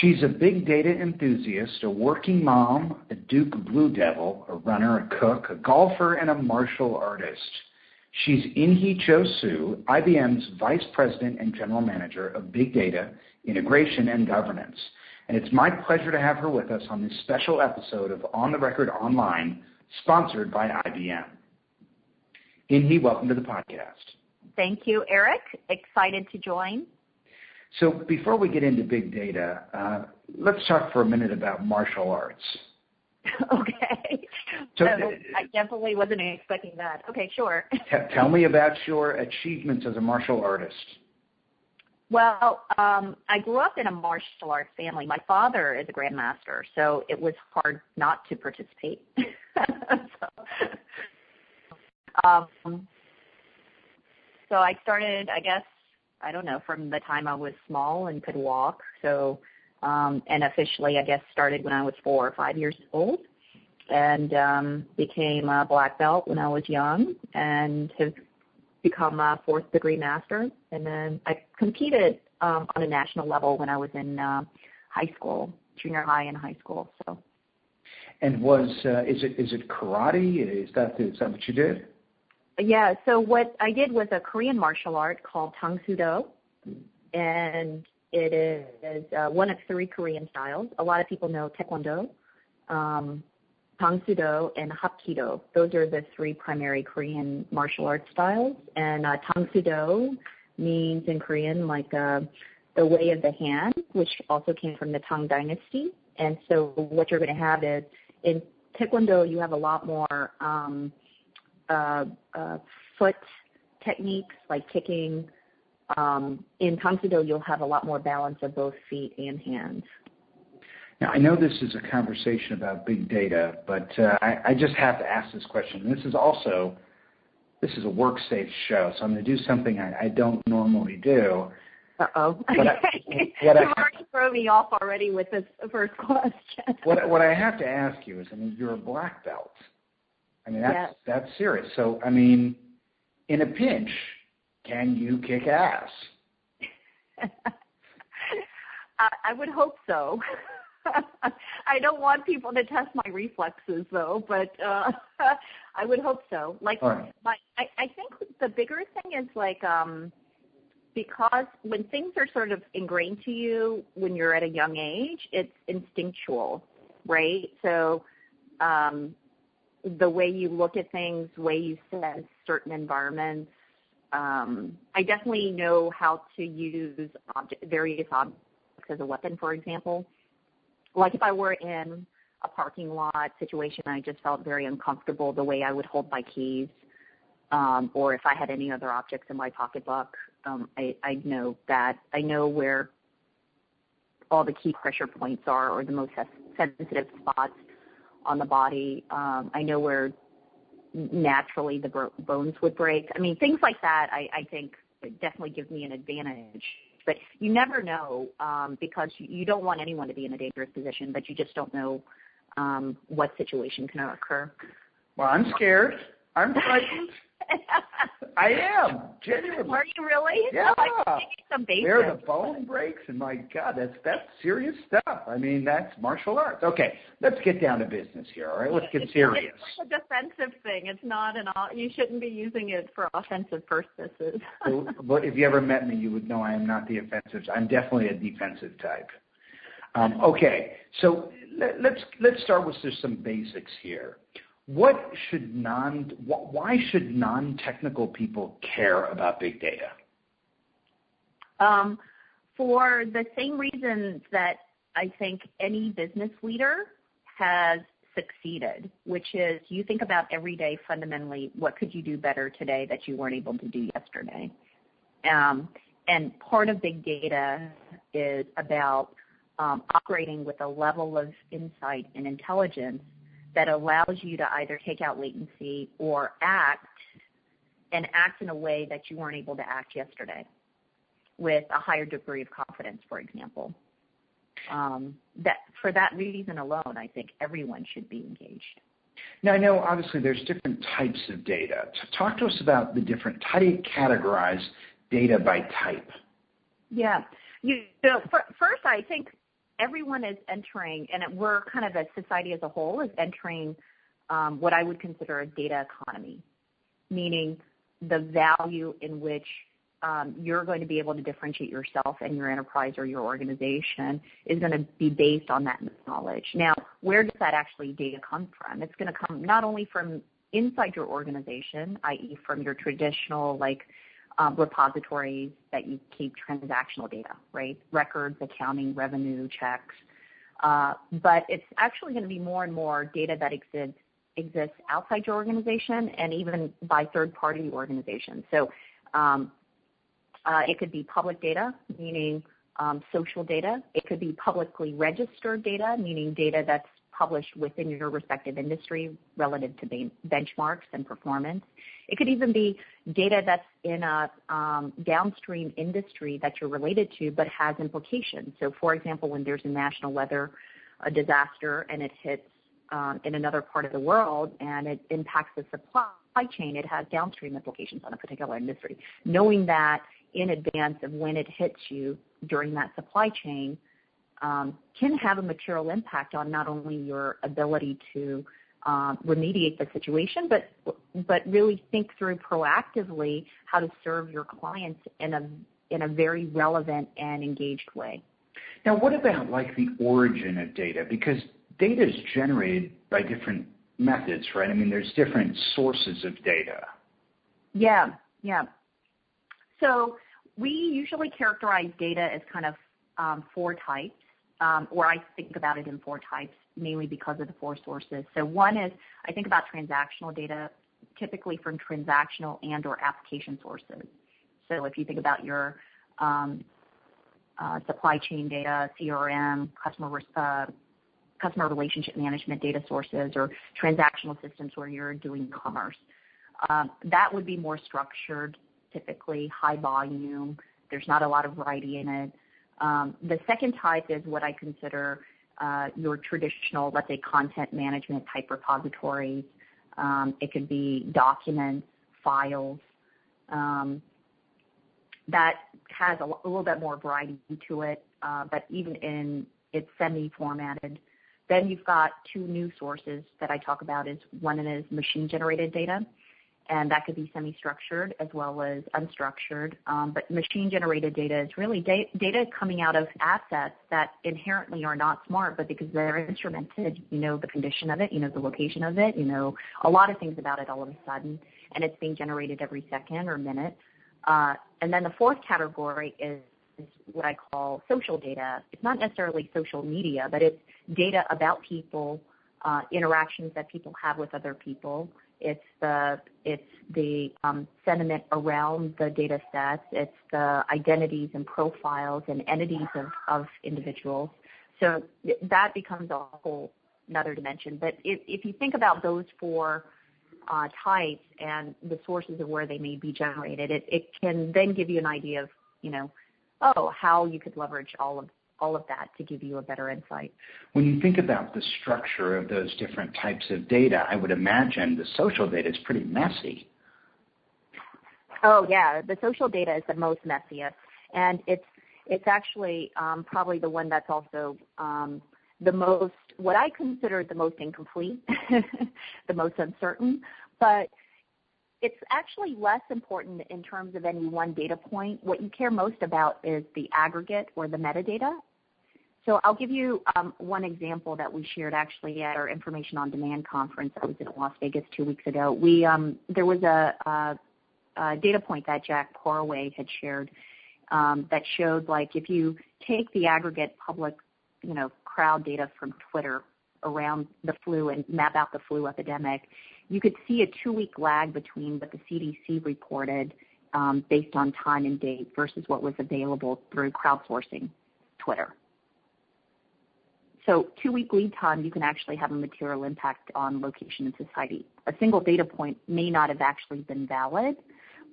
She's a big data enthusiast, a working mom, a Duke Blue Devil, a runner, a cook, a golfer, and a martial artist. She's Inhi Cho Suh, IBM's Vice President and General Manager of Big Data, Integration, and Governance. And it's my pleasure to have her with us on this special episode of On the Record Online, sponsored by IBM. Inhi, welcome to the podcast. Thank you, Eric. Excited to join. So before we get into big data, uh, let's talk for a minute about martial arts. Okay. So- uh, I definitely wasn't expecting that. Okay, sure. Tell me about your achievements as a martial artist. Well, um, I grew up in a martial arts family. My father is a grandmaster, so it was hard not to participate. Um so I started, I guess, I don't know, from the time I was small and could walk. So, um, and officially, I guess, started when I was four or five years old and became a black belt when I was young and have become a fourth degree master. And then I competed on a national level when I was in high school, junior high and high school. So. And was uh, is it is it karate? Is that is that what you did? Yeah. So what I did was a Korean martial art called Tang Soo Do, and it is uh, one of three Korean styles. A lot of people know Taekwondo, um, Tang Soo Do, and Hapkido. Those are the three primary Korean martial arts styles. And uh, Tang Soo Do means in Korean, like uh, the way of the hand, which also came from the Tang Dynasty. And so what you're going to have is, in Taekwondo, you have a lot more Uh, uh, foot techniques like kicking. Um, in Tang Soo you'll have a lot more balance of both feet and hands. Now, I know this is a conversation about big data, but uh, I just have to ask this question. This is also this is a work-safe show, so I'm going to do something I don't normally do. Uh-oh. You already threw me off already with this first question. What I have to ask you is, I mean you're a black belt. I mean, that's yes. That's serious. So, I mean, in a pinch, can you kick ass? I would hope so. I don't want people to test my reflexes, though, but uh, I would hope so. All right. I I think the bigger thing is like um, because when things are sort of ingrained to you when you're at a young age, it's instinctual, right? The way you look at things, the way you sense certain environments. Um, I definitely know how to use various objects as a weapon, for example. Like if I were in a parking lot situation, I just felt very uncomfortable the way I would hold my keys. Um, or if I had any other objects in my pocketbook, um, I'd know that. I know where all the key pressure points are or the most sensitive spots on the body. Um, I know where naturally the bones would break. I mean, things like that, I think definitely gives me an advantage. But you never know, um, because you don't want anyone to be in a dangerous position, but you just don't know um, what situation can occur. Well, I'm scared. I'm frightened. I am, genuinely. Are you really? Yeah. Oh, I give you some basics. Where the bone breaks, and my God, that's that's serious stuff. I mean, that's martial arts. Okay, let's get down to business here, all right? Let's get serious. It's a defensive thing. It's not an. You shouldn't be using it for offensive purposes. But if you ever met me, you would know I am not the offensive. I'm definitely a defensive type. Um, okay. So let, let's let's start with just some basics here. Why should non-technical people care about big data? For the same reasons that I think any business leader has succeeded, which is you think about every day, fundamentally, what could you do better today that you weren't able to do yesterday? Um and part of big data is about operating with a level of insight and intelligence that allows you to either take out latency or act, and act in a way that you weren't able to act yesterday with a higher degree of confidence, for example. Um, that for that reason alone, I think everyone should be engaged. Now, I know obviously there's different types of data. Talk to us about the different, how do you categorize data by type? Yeah. First, I think everyone is entering, and we're kind of a society as a whole is entering um, what I would consider a data economy, meaning the value in which um, you're going to be able to differentiate yourself and your enterprise or your organization is going to be based on that knowledge. Now, where does that actually data come from? It's going to come not only from inside your organization, i.e., from your traditional like repositories that you keep transactional data, right? Records, accounting, revenue, checks. Uh, but it's actually going to be more and more data that exists exists outside your organization and even by third-party organizations. So um, uh, it could be public data, meaning um, social data. It could be publicly registered data, meaning data that's published within your respective industry relative to benchmarks and performance. It could even be data that's in a um, downstream industry that you're related to but has implications. So, For example, when there's a national weather disaster and it hits um, in another part of the world and it impacts the supply chain, it has downstream implications on a particular industry. Knowing that in advance of when it hits you during that supply chain um, can have a material impact on not only your ability to remediate the situation, but but really think through proactively how to serve your clients in a in a very relevant and engaged way. Now, what about like the origin of data? Because data is generated by different methods, right? I mean, there's different sources of data. Yeah, yeah. So we usually characterize data as kind of um, four types, um, or I think about it in four types, mainly because of the four sources. So one is I think about transactional data, typically from transactional and or application sources. So if you think about your um, uh, supply chain data, CRM, customer uh, customer relationship management data sources, or transactional systems where you're doing commerce, um, that would be more structured typically high volume. There's not a lot of variety in it. Um, the second type is what I consider uh, your traditional, let's say, content management type repositories. Um, it could be documents, files. Um, that has a, little bit more variety to it, uh, but even in it's semi-formatted. Then you've got two new sources that I talk about. Is one is machine-generated data, and that could be semi-structured as well as unstructured. Um, but machine-generated data is really da- data coming out of assets that inherently are not smart, but because they're instrumented, you know the condition of it, you know the location of it, you know a lot of things about it all of a sudden, and it's being generated every second or minute. Uh, and then the fourth category is, is what I call social data. It's not necessarily social media, but it's data about people, uh, interactions that people have with other people, it's the it's the um, sentiment around the data sets. It's the identities and profiles and entities of, individuals. So that becomes a whole another dimension. But if, you think about those four uh, types and the sources of where they may be generated, it, it can then give you an idea of, you know, oh, how you could leverage all of all of that to give you a better insight. When you think about the structure of those different types of data, I would imagine the social data is pretty messy. Oh yeah, the social data is the most messiest, and it's it's actually um, probably the one that's also um, the most what I consider the most incomplete, the most uncertain. But it's actually less important in terms of any one data point. What you care most about is the aggregate or the metadata. So I'll give you um, one example that we shared actually at our Information on Demand conference that was in Las Vegas two weeks ago. We um, there was a, a, a, data point that Jack Porraway had shared um, that showed like if you take the aggregate public, you know, crowd data from Twitter around the flu and map out the flu epidemic, you could see a two-week lag between what the CDC reported um, based on time and date versus what was available through crowdsourcing Twitter. So two-week lead time, you can actually have a material impact on location and society. A single data point may not have actually been valid,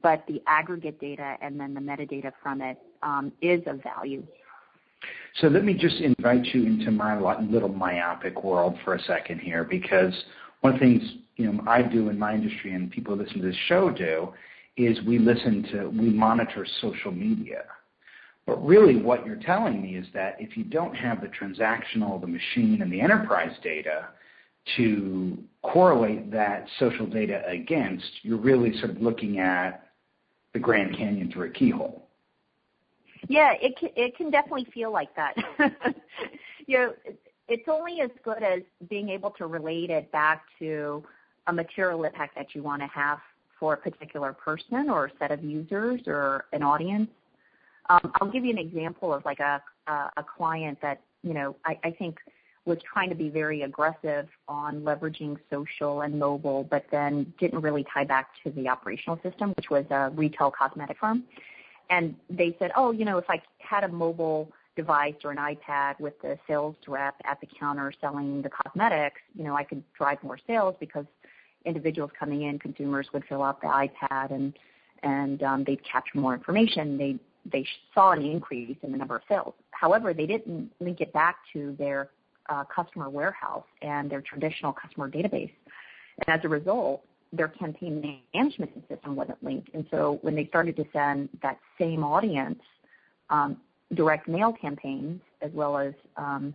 but the aggregate data and then the metadata from it um, is of value. So let me just invite you into my little myopic world for a second here, because one of the things you know I do in my industry and people who listen to this show do is we listen to we monitor social media. But really what you're telling me is that if you don't have the transactional, the machine, and the enterprise data to correlate that social data against, you're really sort of looking at the Grand Canyon through a keyhole. Yeah, it can definitely feel like that. it's only as good as being able to relate it back to a material impact that you want to have for a particular person or a set of users or an audience. Um, I'll give you an example of like a, a, a client that, you know, I, I think was trying to be very aggressive on leveraging social and mobile, but then didn't really tie back to the operational system, which was a retail cosmetic firm. And they said, oh, you know, if I had a mobile device or an iPad with the sales rep at the counter selling the cosmetics, you know, I could drive more sales because individuals coming in, consumers would fill out the iPad and and um, they'd capture more information. They they saw an increase in the number of sales. However, they didn't link it back to their uh, customer warehouse and their traditional customer database. And as a result, their campaign management system wasn't linked. And so when they started to send that same audience um, direct mail campaigns as well as um,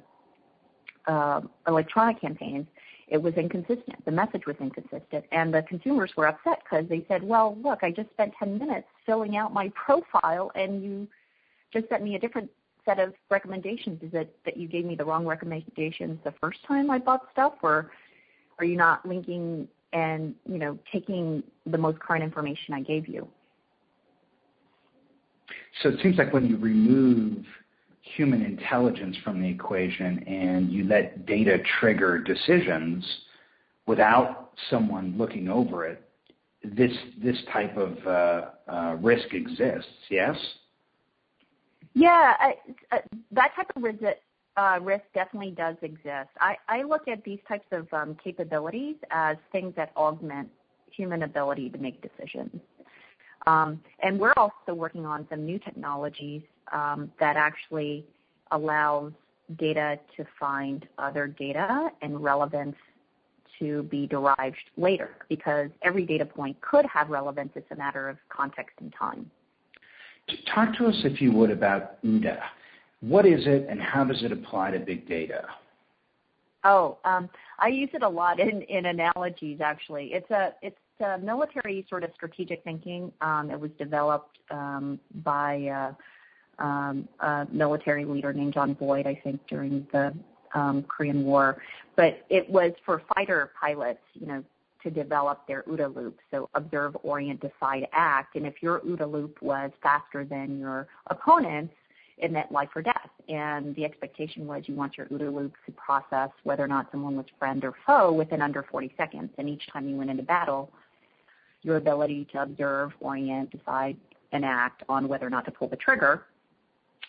uh, electronic campaigns, it was inconsistent. The message was inconsistent, and the consumers were upset because they said, "Well, look, I just spent 10 minutes filling out my profile, and you just sent me a different set of recommendations. Is it that you gave me the wrong recommendations the first time I bought stuff, or are you not linking and you know taking the most current information I gave you?" So it seems like when you remove human intelligence from the equation and you let data trigger decisions without someone looking over it, this this type of uh, uh, risk exists. Yes. Yeah, uh, that type of risk, risk definitely does exist. I, I look at these types of um, capabilities as things that augment human ability to make decisions. Um, and we're also working on some new technologies um, that actually allows data to find other data and relevance to be derived later because every data point could have relevance. It's a matter of context and time. Talk to us, if you would, about OODA. What is it and how does it apply to big data? Oh, um, I use it a lot in, in analogies actually. It's a it's a military sort of strategic thinking. Um, it was developed um, by uh, um, a military leader named John Boyd, I think, during the Korean War. But it was for fighter pilots, you know, to develop their OODA loop. So observe, orient, decide, act. And if your OODA loop was faster than your opponent's, it meant life or death. And the expectation was you want your OODA loop to process whether or not someone was friend or foe within under 40 seconds. And each time you went into battle, your ability to observe, orient, decide, and act on whether or not to pull the trigger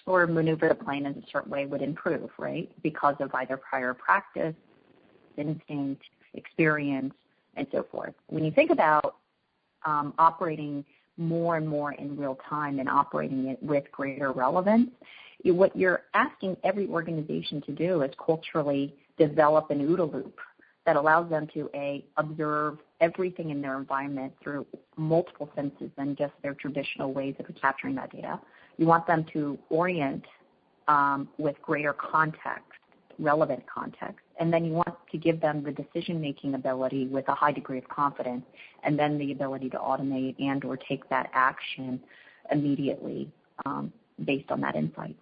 or maneuver the plane in a certain way would improve, right? Because of either prior practice, instinct, experience, and so forth. When you think about um, operating more and more in real time and operating it with greater relevance, what you're asking every organization to do is culturally develop an OODA loop that allows them to a observe everything in their environment through multiple senses than just their traditional ways of capturing that data you want them to orient um, with greater context, relevant context, and then you want to give them the decision-making ability with a high degree of confidence, and then the ability to automate and or take that action immediately um, based on that insight.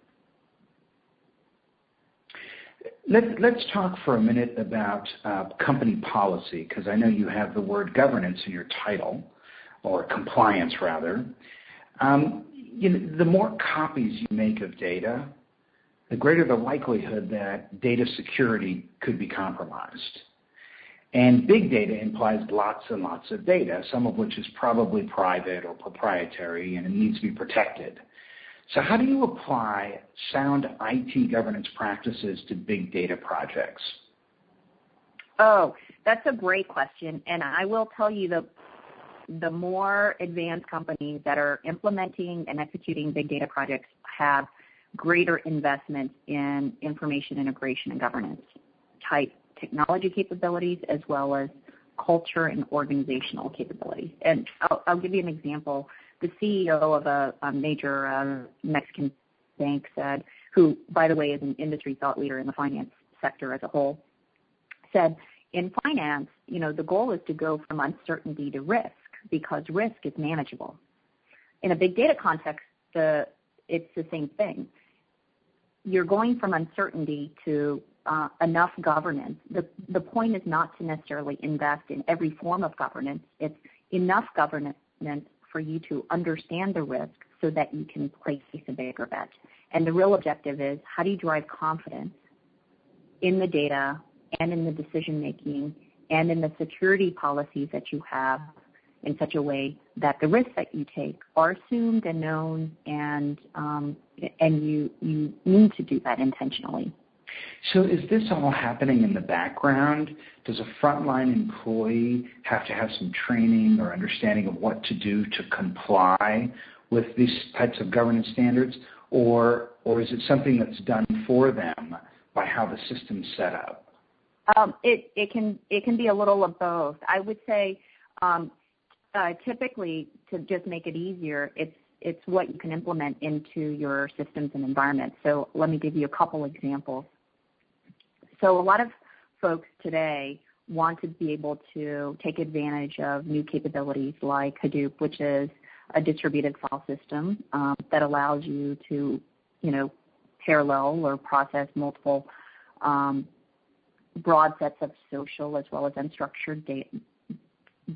Let, us talk for a minute about uh, company policy, because I know you have the word governance in your title, or compliance rather. Um, the more copies you make of data, the greater the likelihood that data security could be compromised. And big data implies lots and lots of data, some of which is probably private or proprietary, and it needs to be protected. So how do you apply sound IT governance practices to big data projects? Oh, that's a great question. And I will tell you the more advanced companies that are implementing and executing big data projects have greater investments in information integration and governance type technology capabilities as well as culture and organizational capabilities. And I'll, I'll give you an example. The CEO of a, a major uh, Mexican Bank said, who, by the way, is an industry thought leader in the finance sector as a whole, said, in finance, you know, the goal is to go from uncertainty to risk because risk is manageable. In a big data context, the, it's the same thing. You're going from uncertainty to uh, enough governance. The, the point is not to necessarily invest in every form of governance. It's enough governance for you to understand the risk so that you can place a bigger bet. And the real objective is how do you drive confidence in the data and in the decision making and in the security policies that you have in such a way that the risks that you take are assumed and known and um, and you you need to do that intentionally. So is this all happening in the background? Does a frontline employee have to have some training or understanding of what to do to comply with these types of governance standards, or or is it something that's done for them by how the system's set up? Um, it it can it can be a little of both. I would say um, uh, typically to just make it easier, it's it's what you can implement into your systems and environments. So let me give you a couple examples. So a lot of folks today want to be able to take advantage of new capabilities like Hadoop, which is a distributed file system um, that allows you to, you know, parallel or process multiple um, broad sets of social as well as unstructured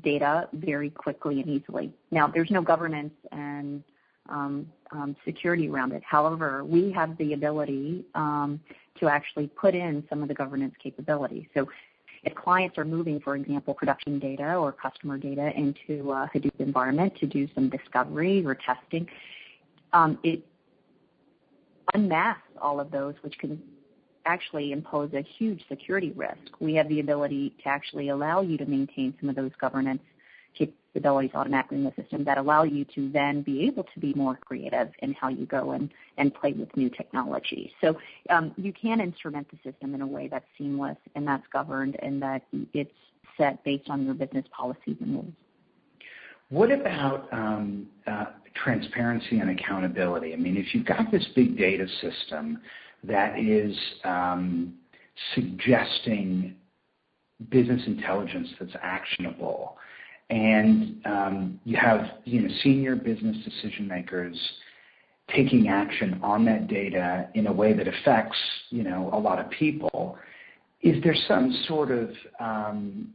data, very quickly and easily. Now, there's no governance and um, security around it. However, we have the ability to actually put in some of the governance capabilities. So if clients are moving, for example, production data or customer data into a Hadoop environment to do some discovery or testing, um, it unmasks all of those, which can actually impose a huge security risk. We have the ability to actually allow you to maintain some of those governance capabilities automatically in the system that allow you to then be able to be more creative in how you go and, and play with new technology. So um, you can instrument the system in a way that's seamless and that's governed and that it's set based on your business policies and rules. What about um, uh, transparency and accountability? I mean, if you've got this big data system that is um, suggesting business intelligence that's actionable, you have you know senior business decision makers taking action on that data in a way that affects you know a lot of people. Is there some sort of um,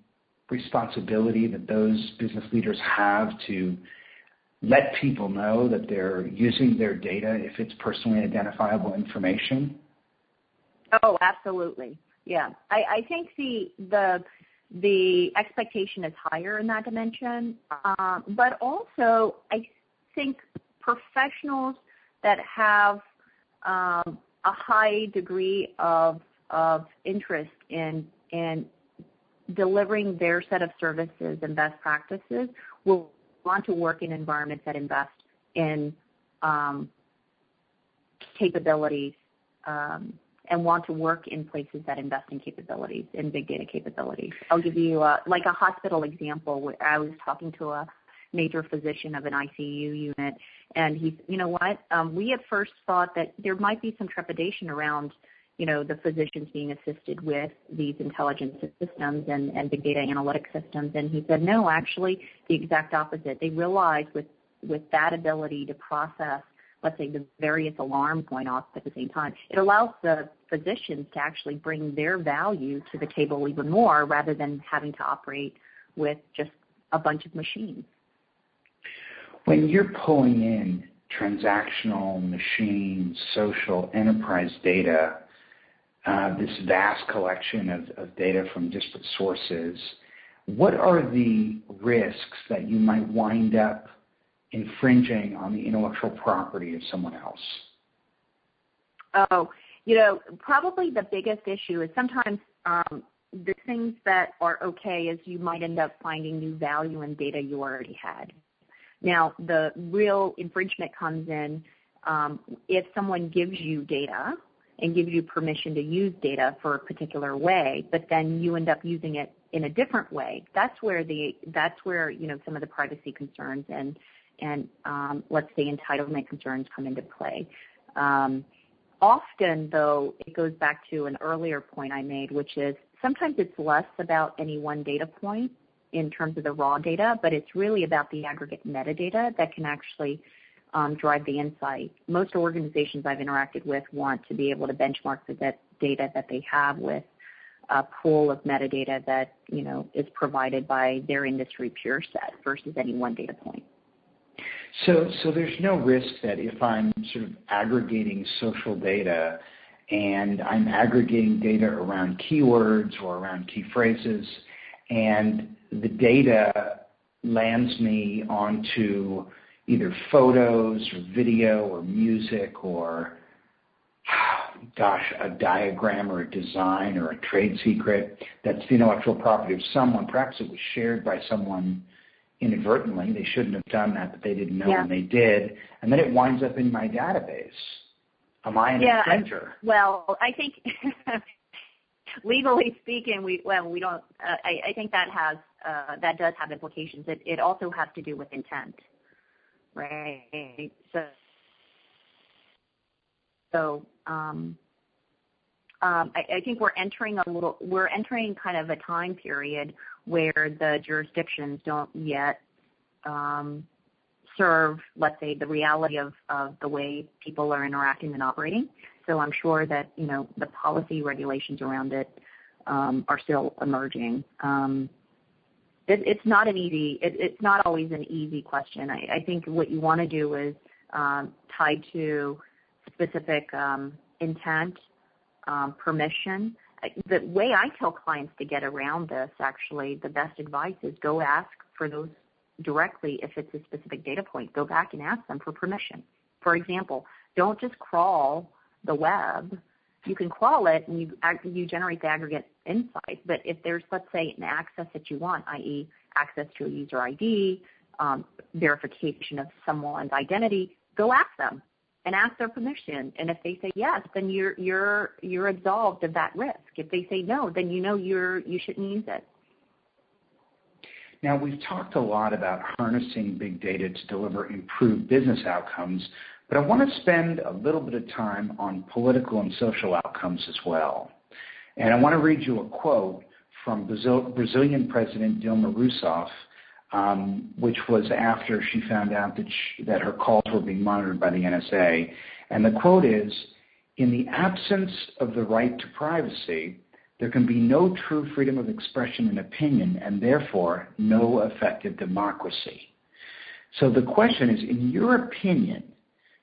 responsibility that those business leaders have to let people know that they're using their data if it's personally identifiable information? Oh, absolutely. Yeah. I, I think the the expectation is higher in that dimension. Um, but also, I think professionals that have um, a high degree of interest in in delivering their set of services and best practices will want to work in environments that invest in um, capabilities and want to work in places that invest in capabilities, in big data capabilities. I'll give you a, like a hospital example. Where I was talking to a major physician of an ICU unit, and he, you know what? Um, we at first thought that there might be some trepidation around, you know, the physicians being assisted with these intelligence systems and, and big data analytic systems. And he said, no, actually, the exact opposite. They realized with with that ability to process let's say, the various alarms going off at the same time. It allows the physicians to actually bring their value to the table even more rather than having to operate with just a bunch of machines. When you're pulling in transactional, machine, social, enterprise data, uh, this vast collection of, of data from disparate sources, what are the risks that you might wind up infringing on the intellectual property of someone else? Oh, you know, probably the biggest issue is sometimes um, the things that are okay is you might end up finding new value in data you already had. Now, the real infringement comes in um, if someone gives you data and gives you permission to use data for a particular way, but then you end up using it in a different way. That's where the that's where you know some of the privacy concerns and and um, let's say entitlement concerns come into play. Um, often, though, it goes back to an earlier point I made, which is sometimes it's less about any one data point in terms of the raw data, but it's really about the aggregate metadata that can actually um, drive the insight. Most organizations I've interacted with want to be able to benchmark the data that they have with a pool of metadata that you know is provided by their industry peer set versus any one data point. So, there's no risk that if I'm sort of aggregating social data and I'm aggregating data around keywords or around key phrases, and the data lands me onto either photos or video or music or gosh, a diagram or a design or a trade secret that's the intellectual property of someone. Perhaps it was shared by someone inadvertently. They shouldn't have done that, but they didn't know yeah. when they did. And then it winds up in my database. Am I an yeah, infringer? Well, I think legally speaking, we well we don't. Uh, I, I think that has uh, that does have implications. It it also has to do with intent, right? So so um, um, I, I think we're entering a little we're entering kind of a time period where the jurisdictions don't yet um, serve, let's say, the reality of, the way people are interacting and operating. So I'm sure that you know the policy regulations around it um, are still emerging. Um, it, it's not always an easy question. I, think what you want to do is tied to specific intent, permission, the way I tell clients to get around this, actually, the best advice is go ask for those directly if it's a specific data point. Go back and ask them for permission. For example, don't just crawl the web. You can crawl it and you generate the aggregate insight. But if there's, let's say, an access that you want, i.e., access to a user ID, um, verification of someone's identity, go ask them and ask their permission. And if they say yes, then you're you're you're absolved of that risk. If they say no, then you know you're you shouldn't use it. Now we've talked a lot about harnessing big data to deliver improved business outcomes, but I want to spend a little bit of time on political and social outcomes as well. And I want to read you a quote from Brazil, Brazilian President Dilma Rousseff Um, which was after she found out that her calls were being monitored by the NSA. And the quote is, in the absence of the right to privacy, there can be no true freedom of expression and opinion, and therefore no effective democracy. So the question is, in your opinion,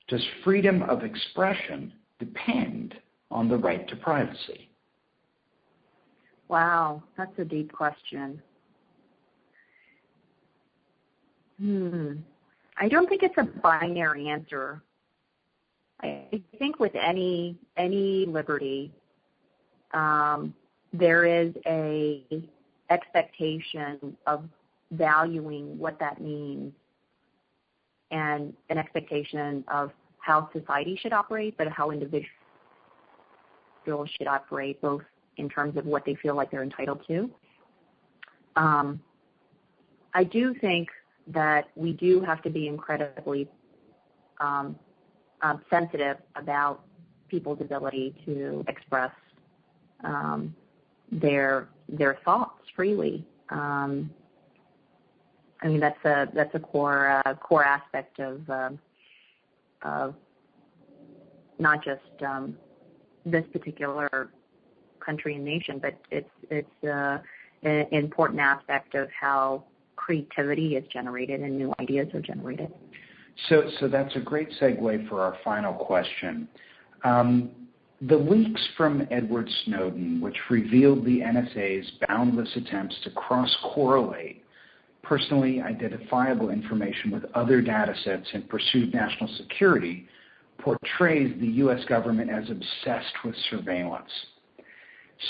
does freedom of expression depend on the right to privacy? Wow, that's a deep question. Hmm. I don't think it's a binary answer. I think with any any liberty, um, there is a expectation of valuing what that means, and an expectation of how society should operate, but how individuals should operate, both in terms of what they feel like they're entitled to. Um, I do think that we do have to be incredibly um, um, sensitive about people's ability to express um, their their thoughts freely. I mean that's a that's a core uh, core aspect of of not just this particular country and nation, but it's it's uh, an important aspect of how creativity is generated and new ideas are generated. So, so that's a great segue for our final question. Um, the leaks from Edward Snowden, which revealed the NSA's boundless attempts to cross-correlate personally identifiable information with other data sets and pursuit of national security, portrays the U.S. government as obsessed with surveillance.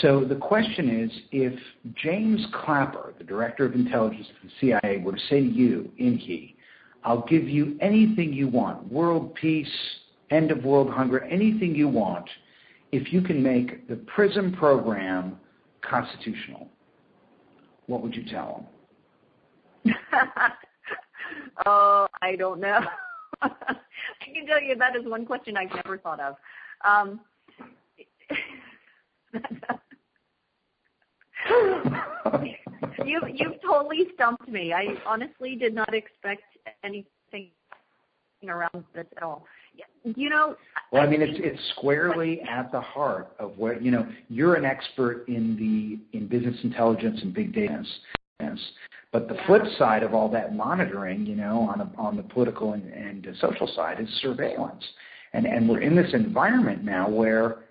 So the question is, if James Clapper, the director of intelligence of the CIA, were to say to you, Inky, I'll give you anything you want, world peace, end of world hunger, anything you want, if you can make the PRISM program constitutional, what would you tell him? oh, I don't know. I can tell you that is one question I've never thought of. Um, you you've totally stumped me. I honestly did not expect anything around this at all. You know. Well, I mean, it's it's squarely at the heart of where you know you're an expert in the in business intelligence and big data. But the flip side of all that monitoring, you know, on a, on the political and, and social side is surveillance. And and we're in this environment now where,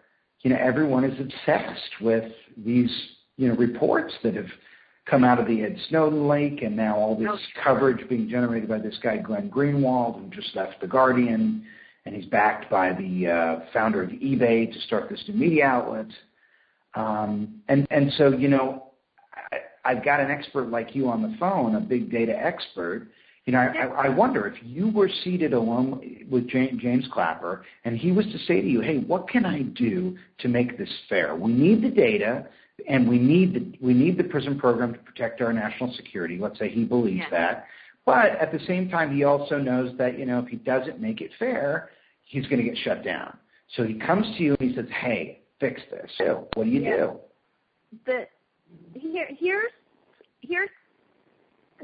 everyone is obsessed with these, you know, reports that have come out of the Ed Snowden leak and now all this coverage being generated by this guy Glenn Greenwald who just left the Guardian and he's backed by the uh, founder of eBay to start this new media outlet. Um, and and so you know, I, I've got an expert like you on the phone, a big data expert. You know, I, I wonder if you were seated alone with James Clapper and he was to say to you, "Hey, what can I do to make this fair? We need the data." and we need the we need the PRISM program to protect our national security. Let's say he believes that, but at the same time, he also knows that you know if he doesn't make it fair, he's going to get shut down. So he comes to you and he says, "Hey, fix this." So what do you do? The here here's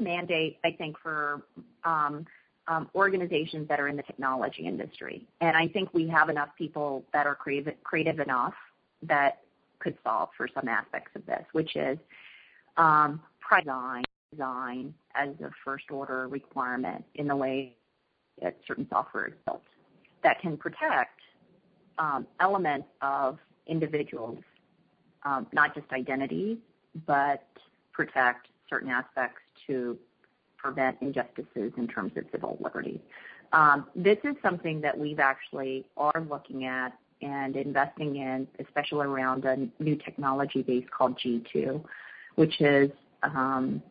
mandate I think for um, um, organizations that are in the technology industry, and I think we have enough people that are creative, enough that could solve for some aspects of this, which is um, design, design as a first order requirement in the way that certain software is built that can protect elements of individuals, not just identity, but protect certain aspects to prevent injustices in terms of civil liberties. Um, this is something that we've actually are looking at and investing in, especially around a new technology base called G2, which is um,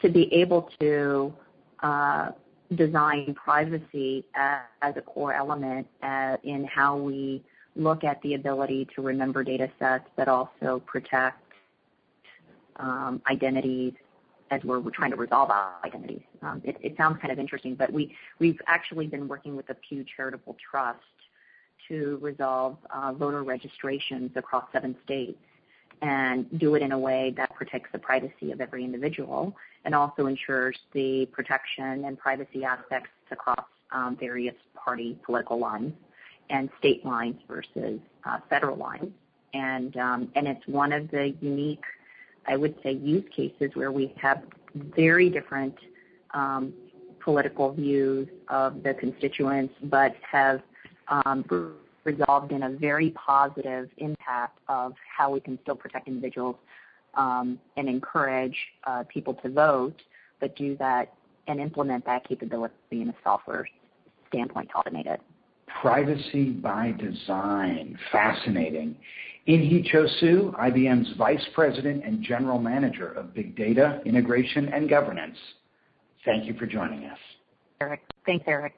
to be able to uh, design privacy as, as, a core element uh, in how we look at the ability to remember data sets, but also protect um, identities as we're, trying to resolve our identities. Um, it, sounds kind of interesting, but we, we've actually been working with the Pew Charitable Trust to resolve uh, voter registrations across seven states and do it in a way that protects the privacy of every individual and also ensures the protection and privacy aspects across um, various party political lines and state lines versus uh, federal lines. And um, and it's one of the unique, I would say, use cases where we have very different um, political views of the constituents, but have um, resolved in a very positive impact of how we can still protect individuals um, and encourage uh, people to vote, but do that and implement that capability in a software standpoint to automate it. Privacy by design. Fascinating. Inhi Cho Suh, IBM's Vice President and General Manager of Big Data, Integration, and Governance. Thank you for joining us. Eric. Thanks, Eric.